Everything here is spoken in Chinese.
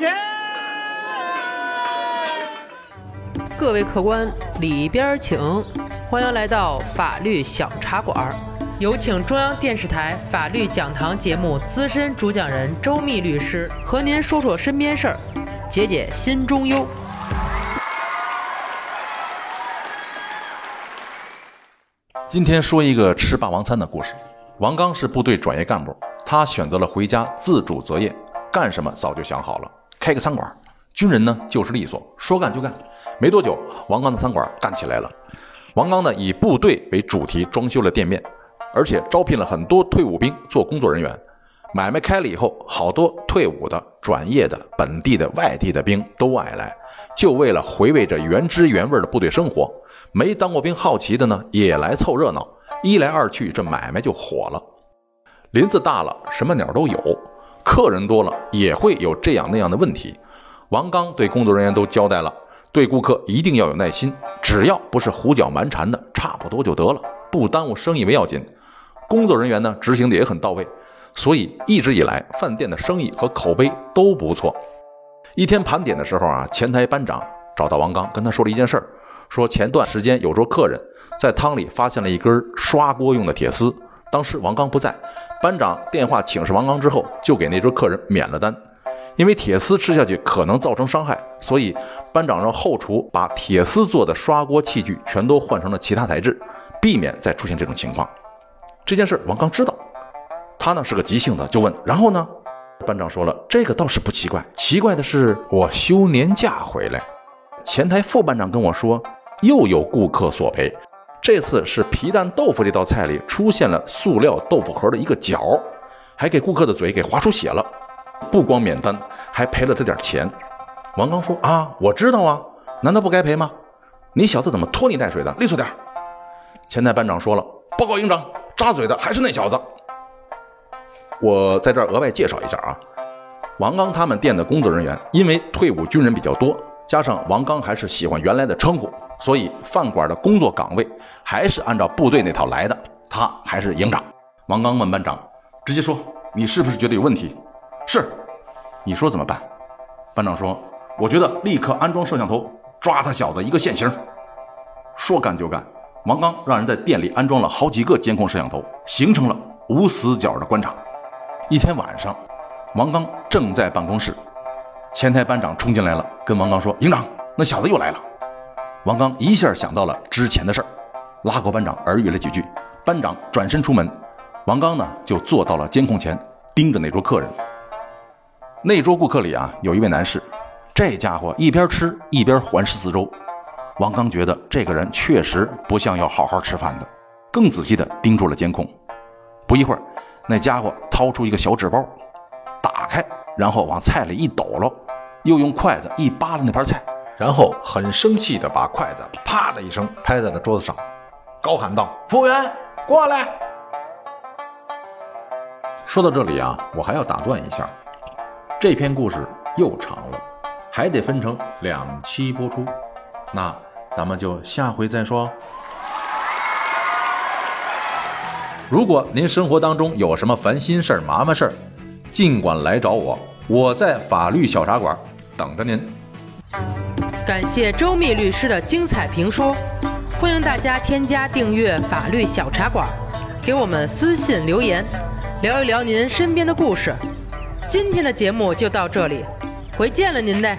钱。各位客官，里边请，欢迎来到法律小茶馆。有请中央电视台法律讲堂节目资深主讲人周密律师和您说说身边事儿，解解心中忧。今天说一个吃霸王餐的故事。王刚是部队转业干部，他选择了回家自主择业，干什么早就想好了，开个餐馆。军人呢就是利索，说干就干。没多久，王刚的餐馆干起来了。王刚呢以部队为主题装修了店面，而且招聘了很多退伍兵做工作人员。买卖开了以后，好多退伍的、转业的、本地的、外地的兵都爱来，就为了回味着原汁原味的部队生活。没当过兵好奇的呢，也来凑热闹。一来二去，这买卖就火了。林子大了，什么鸟都有；客人多了，也会有这样那样的问题。王刚对工作人员都交代了，对顾客一定要有耐心，只要不是胡搅蛮缠的，差不多就得了，不耽误生意为要紧。工作人员呢，执行的也很到位，所以一直以来饭店的生意和口碑都不错。一天盘点的时候啊，前台班长找到王刚，跟他说了一件事儿，说前段时间有桌客人在汤里发现了一根刷锅用的铁丝，当时王刚不在，班长电话请示王刚之后，就给那桌客人免了单。因为铁丝吃下去可能造成伤害，所以班长让后厨把铁丝做的刷锅器具全都换成了其他材质，避免再出现这种情况。这件事王刚知道，他呢是个急性子，就问：然后呢？班长说了，这个倒是不奇怪，奇怪的是我休年假回来，前台副班长跟我说，又有顾客索赔，这次是皮蛋豆腐这道菜里出现了塑料豆腐盒的一个角，还给顾客的嘴给划出血了。不光免单，还赔了他点钱。王刚说：“啊，我知道啊，难道不该赔吗？你小子怎么拖泥带水的？利索点前台班长说了：“报告营长，扎嘴的还是那小子。”我在这儿额外介绍一下啊，王刚他们店的工作人员，因为退伍军人比较多，加上王刚还是喜欢原来的称呼，所以饭馆的工作岗位还是按照部队那套来的。他还是营长。王刚问班长：“直接说，你是不是觉得有问题？”是，你说怎么办？班长说：“我觉得立刻安装摄像头，抓他小子一个现行。”说干就干，王刚让人在店里安装了好几个监控摄像头，形成了无死角的观察。一天晚上，王刚正在办公室，前台班长冲进来了，跟王刚说：“营长，那小子又来了。”王刚一下想到了之前的事儿，拉过班长耳语了几句，班长转身出门，王刚呢就坐到了监控前，盯着那桌客人。那桌顾客里啊，有一位男士，这家伙一边吃一边环视四周。王刚觉得这个人确实不像要好好吃饭的，更仔细地盯住了监控。不一会儿，那家伙掏出一个小纸包，打开，然后往菜里一抖搂，又用筷子一扒拉那盘菜，然后很生气地把筷子啪的一声拍在了桌子上，高喊道：“服务员，过来！”说到这里啊，我还要打断一下。这篇故事又长了，还得分成两期播出，那咱们就下回再说。如果您生活当中有什么烦心事儿、麻烦事儿，尽管来找我，我在法律小茶馆等着您。感谢周密律师的精彩评说，欢迎大家添加订阅法律小茶馆，给我们私信留言，聊一聊您身边的故事。今天的节目就到这里，回见了您嘞。